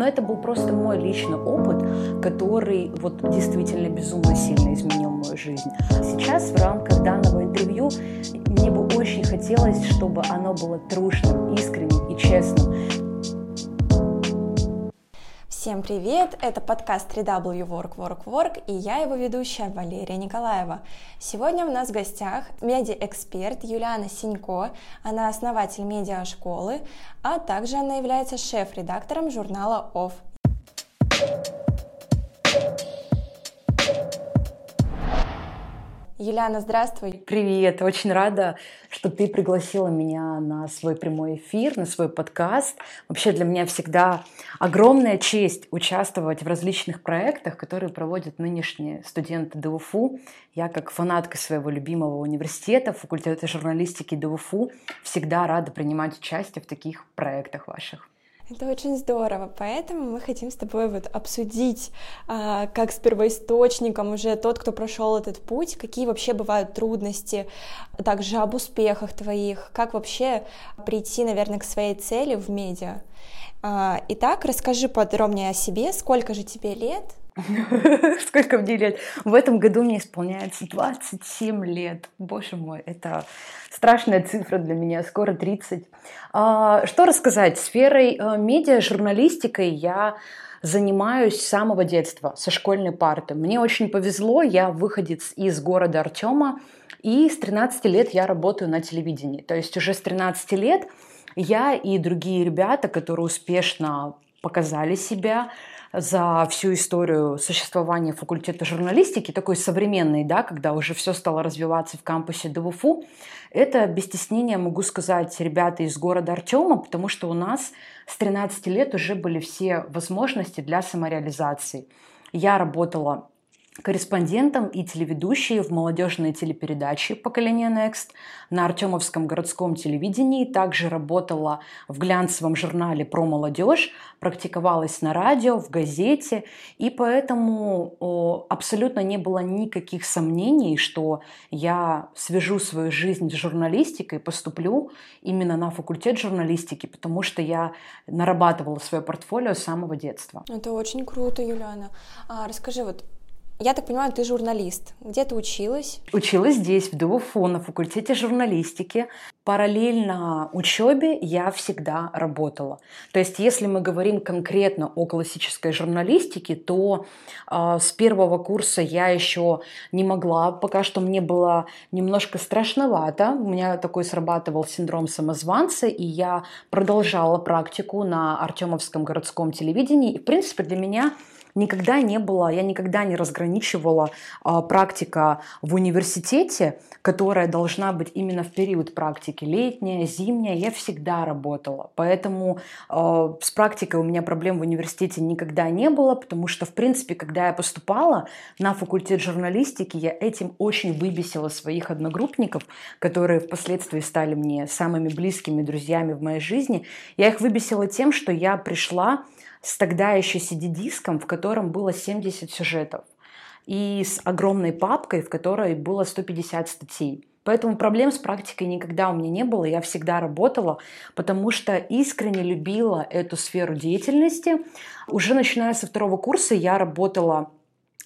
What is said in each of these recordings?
Но это был просто мой личный опыт, который вот действительно безумно сильно изменил мою жизнь. Сейчас в рамках данного интервью мне бы очень хотелось, чтобы оно было трушным, искренним и честным. Всем привет! Это подкаст 3W Work Work Work и я его ведущая Валерия Николаева. Сегодня у нас в гостях медиа-эксперт Юлиана Синько, она основатель медиашколы, а также она является шеф-редактором журнала OFF. Юлиана, здравствуй. Привет, очень рада, что ты пригласила меня на свой прямой эфир, на свой подкаст. Вообще для меня всегда огромная честь участвовать в различных проектах, которые проводят нынешние студенты ДУФУ. Я как фанатка своего любимого университета, факультета журналистики ДУФУ, всегда рада принимать участие в таких проектах ваших. Это очень здорово, поэтому мы хотим с тобой вот обсудить, а, как с первоисточником уже тот, кто прошел этот путь, какие вообще бывают трудности, также об успехах твоих, как вообще прийти, наверное, к своей цели в медиа. А, итак, расскажи подробнее о себе, сколько же тебе лет, Сколько мне лет? В этом году мне исполняется 27 лет. Боже мой, это страшная цифра для меня. Скоро 30. А, что рассказать? Сферой э, медиа, журналистикой я занимаюсь с самого детства, со школьной парты. Мне очень повезло, я выходец из города Артема, и с 13 лет я работаю на телевидении. То есть уже с 13 лет я и другие ребята, которые успешно показали себя, за всю историю существования факультета журналистики, такой современный, да, когда уже все стало развиваться в кампусе ДВФУ, это без стеснения могу сказать ребята из города Артема, потому что у нас с 13 лет уже были все возможности для самореализации. Я работала корреспондентом и телеведущей в молодежной телепередаче «Поколение Next» на Артемовском городском телевидении. Также работала в глянцевом журнале про молодежь, практиковалась на радио, в газете. И поэтому о, абсолютно не было никаких сомнений, что я свяжу свою жизнь с журналистикой, поступлю именно на факультет журналистики, потому что я нарабатывала свое портфолио с самого детства. Это очень круто, Юлиана. А, расскажи, вот я так понимаю, ты журналист. Где ты училась? Училась здесь, в ДУФУ, на факультете журналистики. Параллельно учебе я всегда работала. То есть, если мы говорим конкретно о классической журналистике, то э, с первого курса я еще не могла, пока что мне было немножко страшновато. У меня такой срабатывал синдром самозванца, и я продолжала практику на Артемовском городском телевидении. И, в принципе, для меня никогда не было, я никогда не разграничивала а, практика в университете, которая должна быть именно в период практики, летняя, зимняя, я всегда работала. Поэтому а, с практикой у меня проблем в университете никогда не было, потому что, в принципе, когда я поступала на факультет журналистики, я этим очень выбесила своих одногруппников, которые впоследствии стали мне самыми близкими друзьями в моей жизни. Я их выбесила тем, что я пришла с тогда еще CD-диском, в котором было 70 сюжетов, и с огромной папкой, в которой было 150 статей. Поэтому проблем с практикой никогда у меня не было, я всегда работала, потому что искренне любила эту сферу деятельности. Уже начиная со второго курса я работала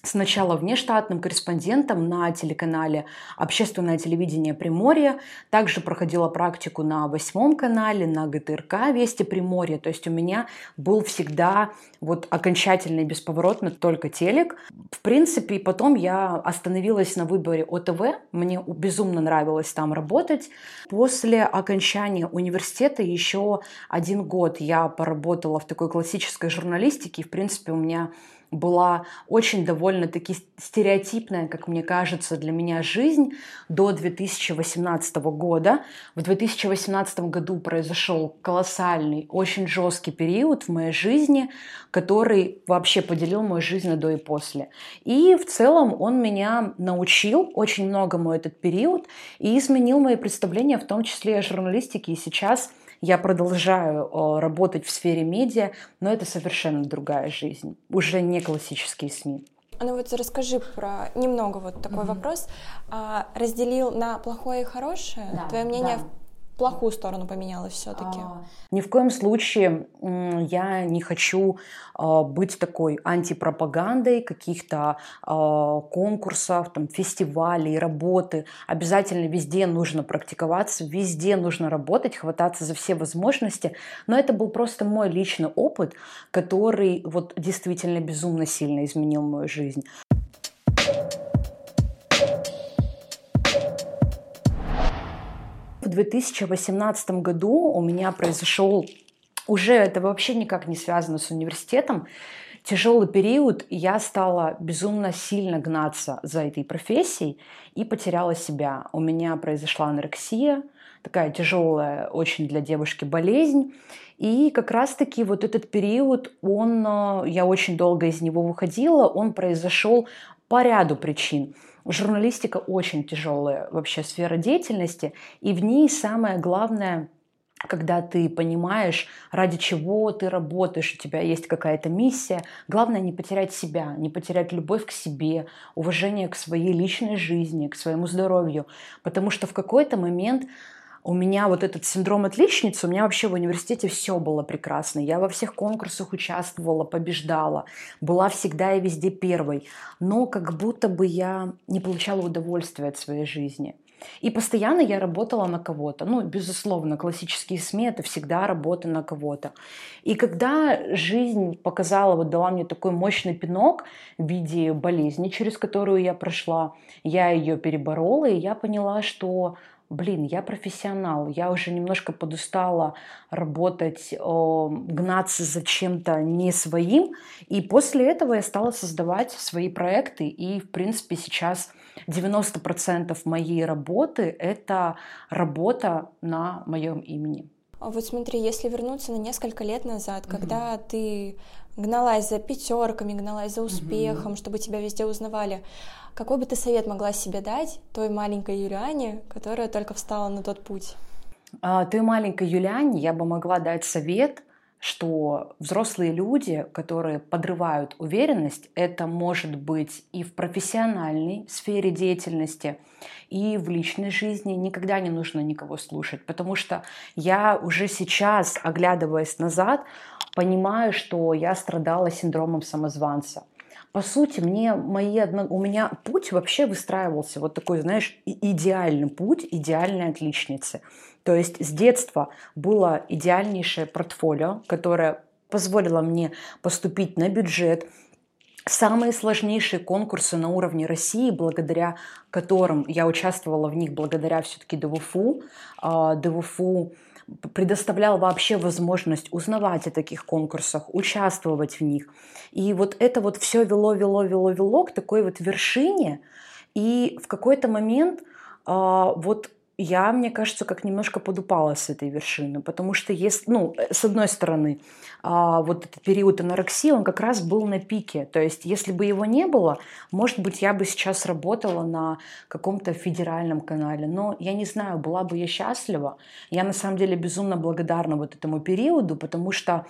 сначала внештатным корреспондентом на телеканале «Общественное телевидение Приморья». Также проходила практику на восьмом канале, на ГТРК «Вести Приморья». То есть у меня был всегда вот окончательный бесповоротно только телек. В принципе, потом я остановилась на выборе ОТВ. Мне безумно нравилось там работать. После окончания университета еще один год я поработала в такой классической журналистике. И, в принципе, у меня была очень довольно-таки стереотипная, как мне кажется, для меня жизнь до 2018 года. В 2018 году произошел колоссальный, очень жесткий период в моей жизни, который вообще поделил мою жизнь на до и после. И в целом он меня научил очень многому этот период и изменил мои представления, в том числе о журналистике. И сейчас – я продолжаю э, работать в сфере медиа, но это совершенно другая жизнь, уже не классические СМИ. Ну вот расскажи про немного вот такой mm-hmm. вопрос. А, разделил на плохое и хорошее. Да, Твое мнение да. Плохую сторону поменялось все-таки? А, ни в коем случае я не хочу а, быть такой антипропагандой каких-то а, конкурсов, там, фестивалей, работы. Обязательно везде нужно практиковаться, везде нужно работать, хвататься за все возможности. Но это был просто мой личный опыт, который вот действительно безумно сильно изменил мою жизнь. В 2018 году у меня произошел уже это вообще никак не связано с университетом. Тяжелый период, и я стала безумно сильно гнаться за этой профессией и потеряла себя. У меня произошла анорексия, такая тяжелая очень для девушки болезнь. И как раз-таки вот этот период, он, э, я очень долго из него выходила, он произошел по ряду причин. Журналистика очень тяжелая вообще сфера деятельности, и в ней самое главное когда ты понимаешь, ради чего ты работаешь, у тебя есть какая-то миссия. Главное не потерять себя, не потерять любовь к себе, уважение к своей личной жизни, к своему здоровью. Потому что в какой-то момент у меня вот этот синдром отличницы, у меня вообще в университете все было прекрасно. Я во всех конкурсах участвовала, побеждала, была всегда и везде первой. Но как будто бы я не получала удовольствия от своей жизни. И постоянно я работала на кого-то. Ну, безусловно, классические СМИ – это всегда работа на кого-то. И когда жизнь показала, вот дала мне такой мощный пинок в виде болезни, через которую я прошла, я ее переборола, и я поняла, что блин, я профессионал, я уже немножко подустала работать, гнаться за чем-то не своим. И после этого я стала создавать свои проекты. И, в принципе, сейчас 90% моей работы – это работа на моем имени. А вот смотри, если вернуться на несколько лет назад, угу. когда ты гналась за пятерками, гналась за успехом, угу. чтобы тебя везде узнавали, какой бы ты совет могла себе дать той маленькой Юлиане, которая только встала на тот путь? А, той маленькой Юлиане я бы могла дать совет, что взрослые люди, которые подрывают уверенность, это может быть и в профессиональной сфере деятельности, и в личной жизни никогда не нужно никого слушать, потому что я уже сейчас, оглядываясь назад, понимаю, что я страдала синдромом самозванца – по сути, мне мои одно... у меня путь вообще выстраивался вот такой, знаешь, идеальный путь идеальной отличницы. То есть с детства было идеальнейшее портфолио, которое позволило мне поступить на бюджет, самые сложнейшие конкурсы на уровне России, благодаря которым я участвовала в них, благодаря все-таки ДВФУ. А, ДВФУ предоставлял вообще возможность узнавать о таких конкурсах, участвовать в них. И вот это вот все вело, вело, вело, вело к такой вот вершине. И в какой-то момент а, вот я, мне кажется, как немножко подупала с этой вершины, потому что есть, ну, с одной стороны, а, вот этот период анорексии, он как раз был на пике, то есть если бы его не было, может быть, я бы сейчас работала на каком-то федеральном канале, но я не знаю, была бы я счастлива, я на самом деле безумно благодарна вот этому периоду, потому что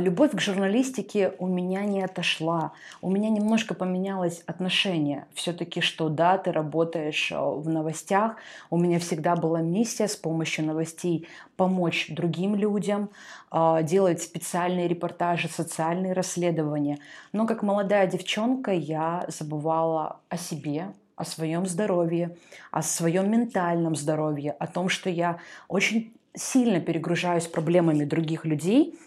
любовь к журналистике у меня не отошла. У меня немножко поменялось отношение. Все-таки, что да, ты работаешь э, в новостях. У меня всегда была миссия с помощью новостей помочь другим людям, э, делать специальные репортажи, социальные расследования. Но как молодая девчонка я забывала о себе, о своем здоровье, о своем ментальном здоровье, о том, что я очень сильно перегружаюсь проблемами других людей,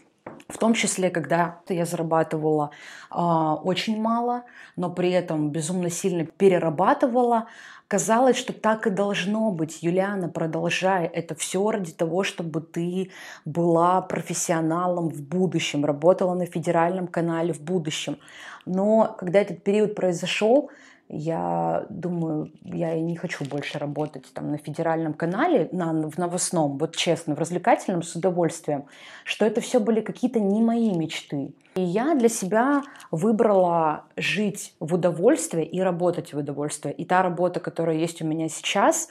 в том числе, когда я зарабатывала э, очень мало, но при этом безумно сильно перерабатывала, казалось, что так и должно быть. Юлиана, продолжай. Это все ради того, чтобы ты была профессионалом в будущем, работала на федеральном канале в будущем. Но когда этот период произошел, я думаю, я и не хочу больше работать там на федеральном канале, на, в новостном, вот честно, в развлекательном с удовольствием, что это все были какие-то не мои мечты. И я для себя выбрала жить в удовольствии и работать в удовольствии. И та работа, которая есть у меня сейчас,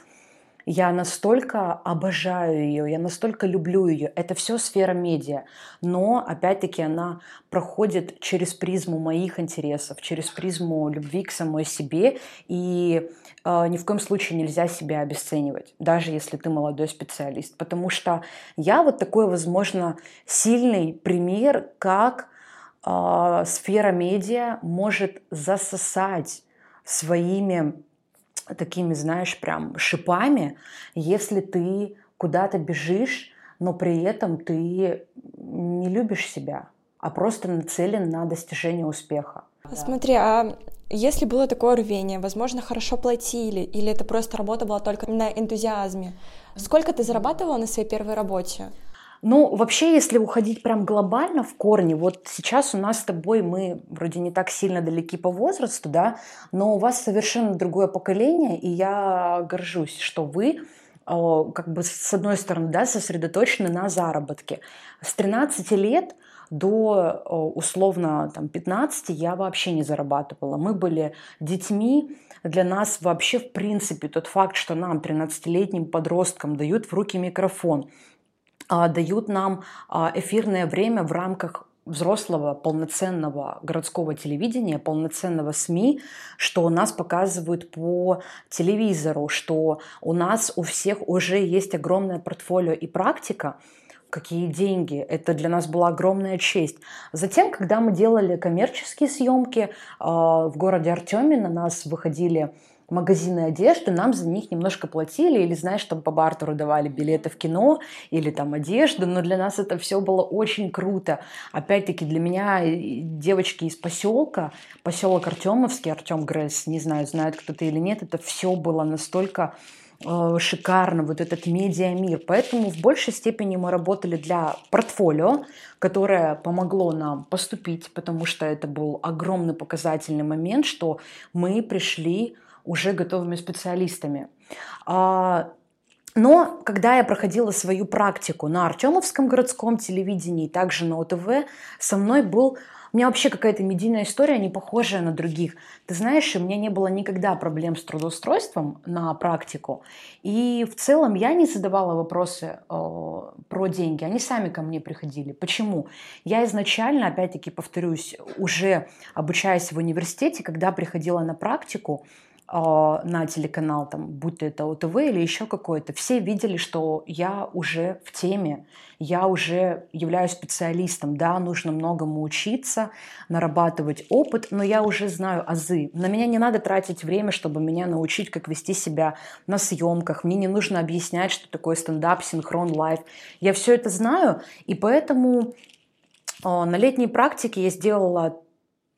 Я настолько обожаю ее, я настолько люблю ее. Это все сфера медиа. Но, опять-таки, она проходит через призму моих интересов, через призму любви к самой себе. И э, ни в коем случае нельзя себя обесценивать, даже если ты молодой специалист. Потому что я вот такой, возможно, сильный пример, как э, сфера медиа может засосать своими такими, знаешь, прям шипами, если ты куда-то бежишь, но при этом ты не любишь себя, а просто нацелен на достижение успеха. Смотри, а если было такое рвение, возможно, хорошо платили, или это просто работа была только на энтузиазме, сколько ты зарабатывала на своей первой работе? Ну, вообще, если уходить прям глобально в корни, вот сейчас у нас с тобой мы вроде не так сильно далеки по возрасту, да, но у вас совершенно другое поколение, и я горжусь, что вы как бы с одной стороны, да, сосредоточены на заработке. С 13 лет до условно там, 15 я вообще не зарабатывала. Мы были детьми, для нас вообще в принципе тот факт, что нам, 13-летним подросткам, дают в руки микрофон, а, дают нам а, эфирное время в рамках взрослого полноценного городского телевидения, полноценного СМИ, что у нас показывают по телевизору, что у нас у всех уже есть огромное портфолио и практика, какие деньги. Это для нас была огромная честь. Затем, когда мы делали коммерческие съемки в городе Артеме, на нас выходили магазины одежды, нам за них немножко платили, или, знаешь, там по бартеру давали билеты в кино, или там одежду, но для нас это все было очень круто. Опять-таки для меня девочки из поселка, поселок Артемовский, Артем Гресс, не знаю, знает кто-то или нет, это все было настолько э, шикарно, вот этот медиамир. Поэтому в большей степени мы работали для портфолио, которое помогло нам поступить, потому что это был огромный показательный момент, что мы пришли уже готовыми специалистами. А, но когда я проходила свою практику на Артемовском городском телевидении, также на ОТВ, со мной был у меня вообще какая-то медийная история, не похожая на других. Ты знаешь, у меня не было никогда проблем с трудоустройством на практику. И в целом я не задавала вопросы э, про деньги. Они сами ко мне приходили. Почему? Я изначально, опять-таки повторюсь, уже обучаясь в университете, когда приходила на практику, на телеканал, там, будь то это ОТВ или еще какой-то, все видели, что я уже в теме, я уже являюсь специалистом, да, нужно многому учиться, нарабатывать опыт, но я уже знаю азы. На меня не надо тратить время, чтобы меня научить, как вести себя на съемках. Мне не нужно объяснять, что такое стендап, синхрон, лайв. Я все это знаю, и поэтому а, на летней практике я сделала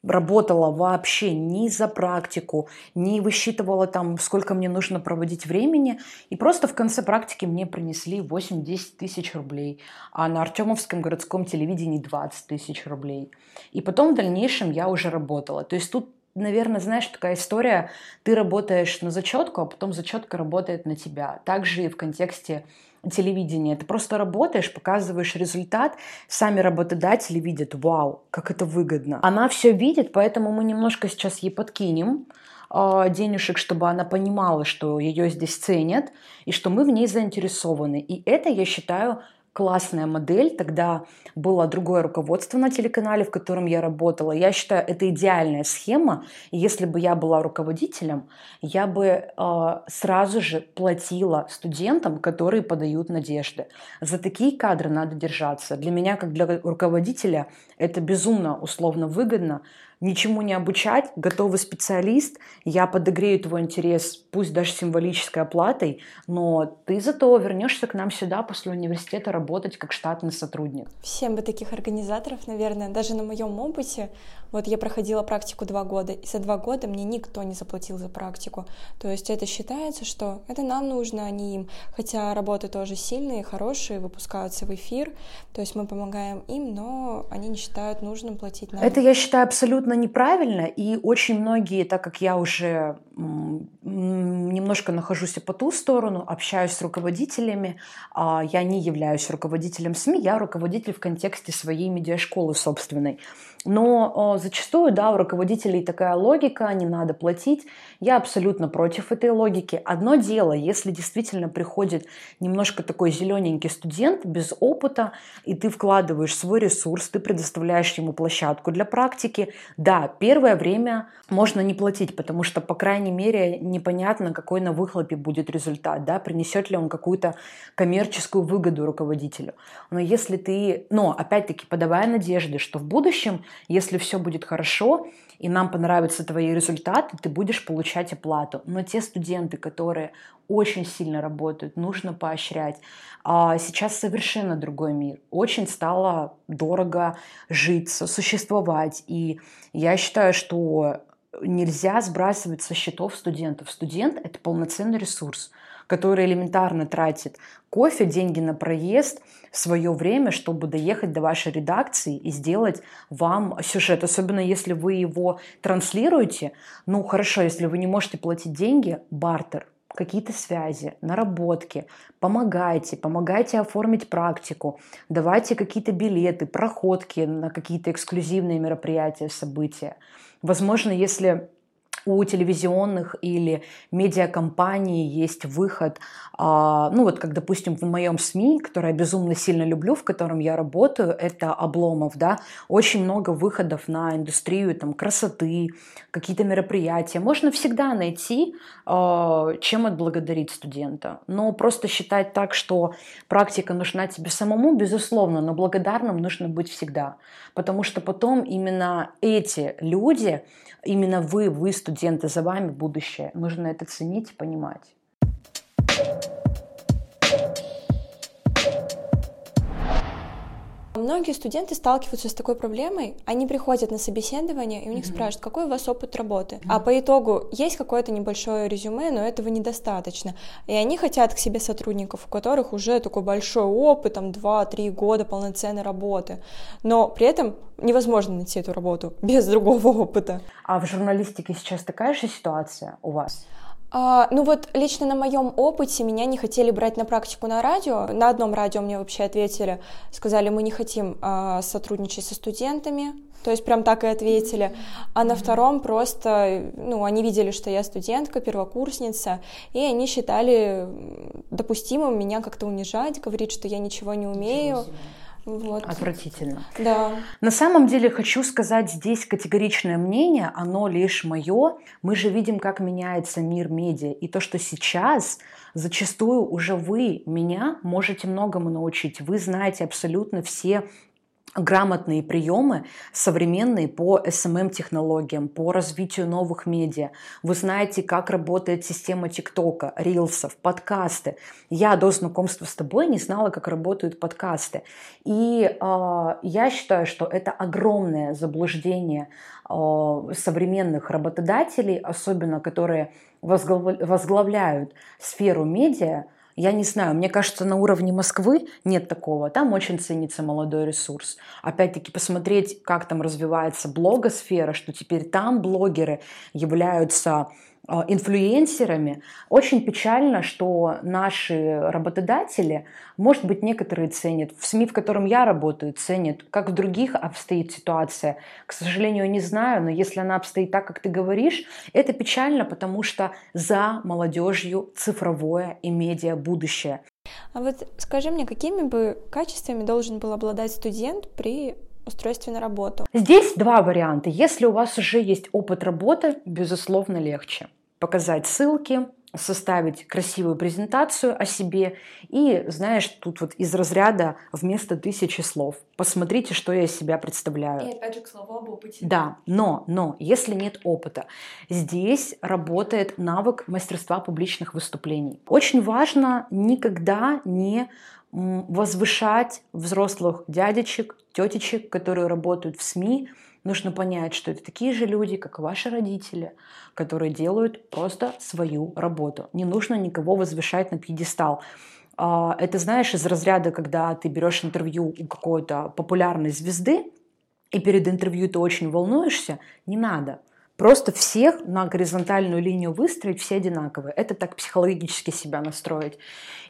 работала вообще ни за практику, не высчитывала там, сколько мне нужно проводить времени. И просто в конце практики мне принесли 8-10 тысяч рублей, а на Артемовском городском телевидении 20 тысяч рублей. И потом в дальнейшем я уже работала. То есть тут наверное, знаешь, такая история, ты работаешь на зачетку, а потом зачетка работает на тебя. Также и в контексте телевидения. Ты просто работаешь, показываешь результат, сами работодатели видят, вау, как это выгодно. Она все видит, поэтому мы немножко сейчас ей подкинем э, денежек, чтобы она понимала, что ее здесь ценят и что мы в ней заинтересованы. И это, я считаю, классная модель. Тогда было другое руководство на телеканале, в котором я работала. Я считаю, это идеальная схема. Если бы я была руководителем, я бы э, сразу же платила студентам, которые подают надежды. За такие кадры надо держаться. Для меня, как для руководителя, это безумно условно выгодно, ничему не обучать, готовый специалист, я подогрею твой интерес, пусть даже символической оплатой, но ты зато вернешься к нам сюда после университета работать как штатный сотрудник. Всем бы таких организаторов, наверное, даже на моем опыте, вот я проходила практику два года, и за два года мне никто не заплатил за практику. То есть это считается, что это нам нужно, а не им. Хотя работы тоже сильные, хорошие, выпускаются в эфир, то есть мы помогаем им, но они не считают нужным платить нам. Это я считаю абсолютно абсолютно неправильно, и очень многие, так как я уже немножко нахожусь по ту сторону, общаюсь с руководителями, а, я не являюсь руководителем СМИ, я руководитель в контексте своей медиашколы собственной. Но зачастую, да, у руководителей такая логика, не надо платить. Я абсолютно против этой логики. Одно дело, если действительно приходит немножко такой зелененький студент без опыта, и ты вкладываешь свой ресурс, ты предоставляешь ему площадку для практики, да, первое время можно не платить, потому что, по крайней мере, непонятно, какой на выхлопе будет результат, да, принесет ли он какую-то коммерческую выгоду руководителю. Но если ты, но опять-таки подавая надежды, что в будущем если все будет хорошо, и нам понравятся твои результаты, ты будешь получать оплату. Но те студенты, которые очень сильно работают, нужно поощрять. А сейчас совершенно другой мир. Очень стало дорого жить, существовать. И я считаю, что нельзя сбрасывать со счетов студентов. Студент – это полноценный ресурс, который элементарно тратит кофе, деньги на проезд, свое время, чтобы доехать до вашей редакции и сделать вам сюжет. Особенно если вы его транслируете. Ну, хорошо, если вы не можете платить деньги, бартер, какие-то связи, наработки, помогайте, помогайте оформить практику, давайте какие-то билеты, проходки на какие-то эксклюзивные мероприятия, события. Возможно, если у телевизионных или медиакомпаний есть выход, а, ну вот как, допустим, в моем СМИ, которое я безумно сильно люблю, в котором я работаю, это Обломов, да, очень много выходов на индустрию там, красоты, какие-то мероприятия. Можно всегда найти, а, чем отблагодарить студента. Но просто считать так, что практика нужна тебе самому, безусловно, но благодарным нужно быть всегда. Потому что потом именно эти люди, именно вы, вы студенты, за вами будущее. Нужно это ценить и понимать. Многие студенты сталкиваются с такой проблемой, они приходят на собеседование, и у них mm-hmm. спрашивают, какой у вас опыт работы. Mm-hmm. А по итогу есть какое-то небольшое резюме, но этого недостаточно. И они хотят к себе сотрудников, у которых уже такой большой опыт, там 2-3 года полноценной работы. Но при этом невозможно найти эту работу без другого опыта. А в журналистике сейчас такая же ситуация у вас? А, ну вот лично на моем опыте меня не хотели брать на практику на радио. На одном радио мне вообще ответили, сказали, мы не хотим а, сотрудничать со студентами. То есть прям так и ответили. А на втором просто, ну, они видели, что я студентка, первокурсница, и они считали допустимым меня как-то унижать, говорить, что я ничего не умею. Ничего вот. Отвратительно. Да. На самом деле хочу сказать здесь категоричное мнение, оно лишь мое. Мы же видим, как меняется мир медиа. И то, что сейчас зачастую уже вы меня можете многому научить. Вы знаете абсолютно все грамотные приемы современные по SMM-технологиям, по развитию новых медиа. Вы знаете, как работает система ТикТока, рилсов, подкасты. Я до знакомства с тобой не знала, как работают подкасты. И э, я считаю, что это огромное заблуждение э, современных работодателей, особенно которые возглавляют сферу медиа, я не знаю, мне кажется, на уровне Москвы нет такого. Там очень ценится молодой ресурс. Опять-таки посмотреть, как там развивается блогосфера, что теперь там блогеры являются инфлюенсерами. Очень печально, что наши работодатели, может быть, некоторые ценят, в СМИ, в котором я работаю, ценят, как в других обстоит ситуация. К сожалению, не знаю, но если она обстоит так, как ты говоришь, это печально, потому что за молодежью цифровое и медиа будущее. А вот скажи мне, какими бы качествами должен был обладать студент при устройстве на работу? Здесь два варианта. Если у вас уже есть опыт работы, безусловно, легче показать ссылки, составить красивую презентацию о себе и, знаешь, тут вот из разряда вместо тысячи слов. Посмотрите, что я из себя представляю. И опять же к слову об опыте. Да, но, но, если нет опыта, здесь работает навык мастерства публичных выступлений. Очень важно никогда не возвышать взрослых дядечек, тетечек, которые работают в СМИ, нужно понять, что это такие же люди, как ваши родители, которые делают просто свою работу. Не нужно никого возвышать на пьедестал. А, это, знаешь, из разряда, когда ты берешь интервью у какой-то популярной звезды, и перед интервью ты очень волнуешься, не надо. Просто всех на горизонтальную линию выстроить, все одинаковые. Это так психологически себя настроить.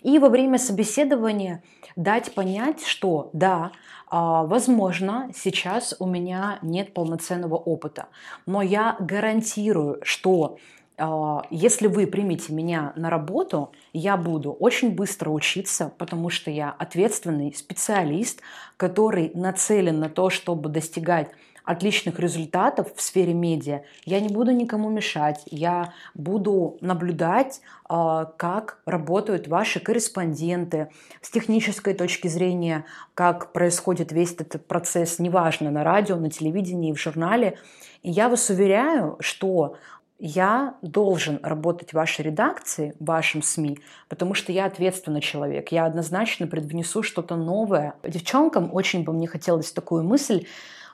И во время собеседования дать понять, что да, а, возможно, сейчас у меня нет полноценного опыта, но я гарантирую, что а, если вы примете меня на работу, я буду очень быстро учиться, потому что я ответственный специалист, который нацелен на то, чтобы достигать отличных результатов в сфере медиа, я не буду никому мешать, я буду наблюдать, а, как работают ваши корреспонденты с технической точки зрения, как происходит весь этот процесс, неважно, на радио, на телевидении, в журнале. И я вас уверяю, что я должен работать в вашей редакции, в вашем СМИ, потому что я ответственный человек. Я однозначно предвнесу что-то новое. Девчонкам очень бы мне хотелось такую мысль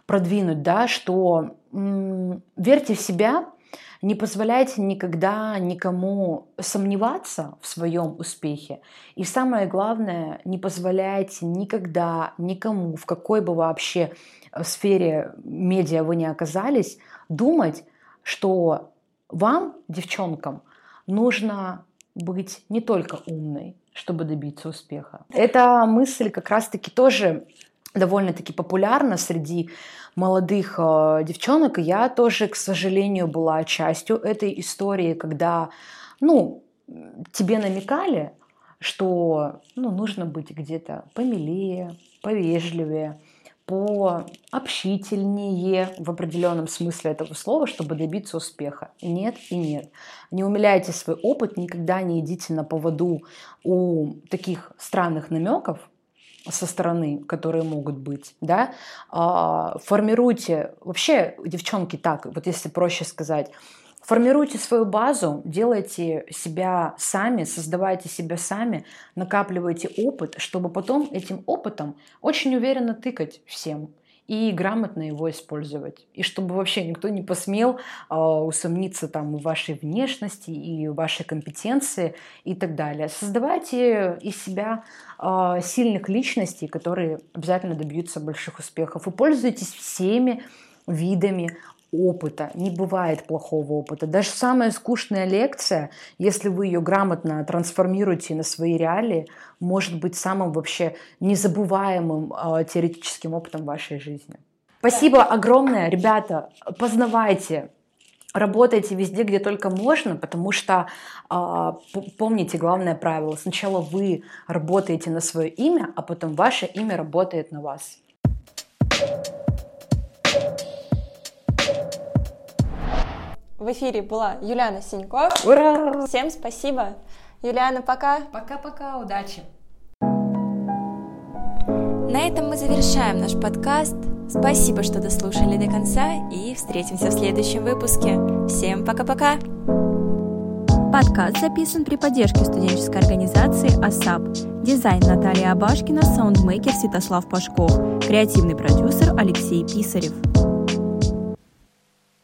продвинуть, да, что м- верьте в себя, не позволяйте никогда никому сомневаться в своем успехе. И самое главное, не позволяйте никогда никому, в какой бы вообще э, сфере медиа вы не оказались, думать, что вам, девчонкам, нужно быть не только умной, чтобы добиться успеха. Эта мысль как раз-таки тоже довольно-таки популярна среди молодых э, девчонок. Я тоже, к сожалению, была частью этой истории, когда, ну, тебе намекали, что ну, нужно быть где-то помилее, повежливее, пообщительнее в определенном смысле этого слова, чтобы добиться успеха. Нет и нет. Не умиляйте свой опыт, никогда не идите на поводу у таких странных намеков, со стороны, которые могут быть, да, а, формируйте, вообще, девчонки, так, вот если проще сказать, Формируйте свою базу, делайте себя сами, создавайте себя сами, накапливайте опыт, чтобы потом этим опытом очень уверенно тыкать всем и грамотно его использовать. И чтобы вообще никто не посмел э, усомниться там в вашей внешности и в вашей компетенции и так далее. Создавайте из себя э, сильных личностей, которые обязательно добьются больших успехов. И пользуйтесь всеми видами опыта, не бывает плохого опыта. Даже самая скучная лекция, если вы ее грамотно трансформируете на свои реалии, может быть самым вообще незабываемым э, теоретическим опытом вашей жизни. Спасибо огромное, ребята, познавайте, работайте везде, где только можно, потому что э, помните главное правило: сначала вы работаете на свое имя, а потом ваше имя работает на вас. В эфире была Юлиана Синько. Ура! Всем спасибо. Юлиана, пока. Пока-пока, удачи. На этом мы завершаем наш подкаст. Спасибо, что дослушали до конца и встретимся в следующем выпуске. Всем пока-пока. Подкаст записан при поддержке студенческой организации АСАП. Дизайн Наталья Абашкина, саундмейкер Святослав Пашков, креативный продюсер Алексей Писарев.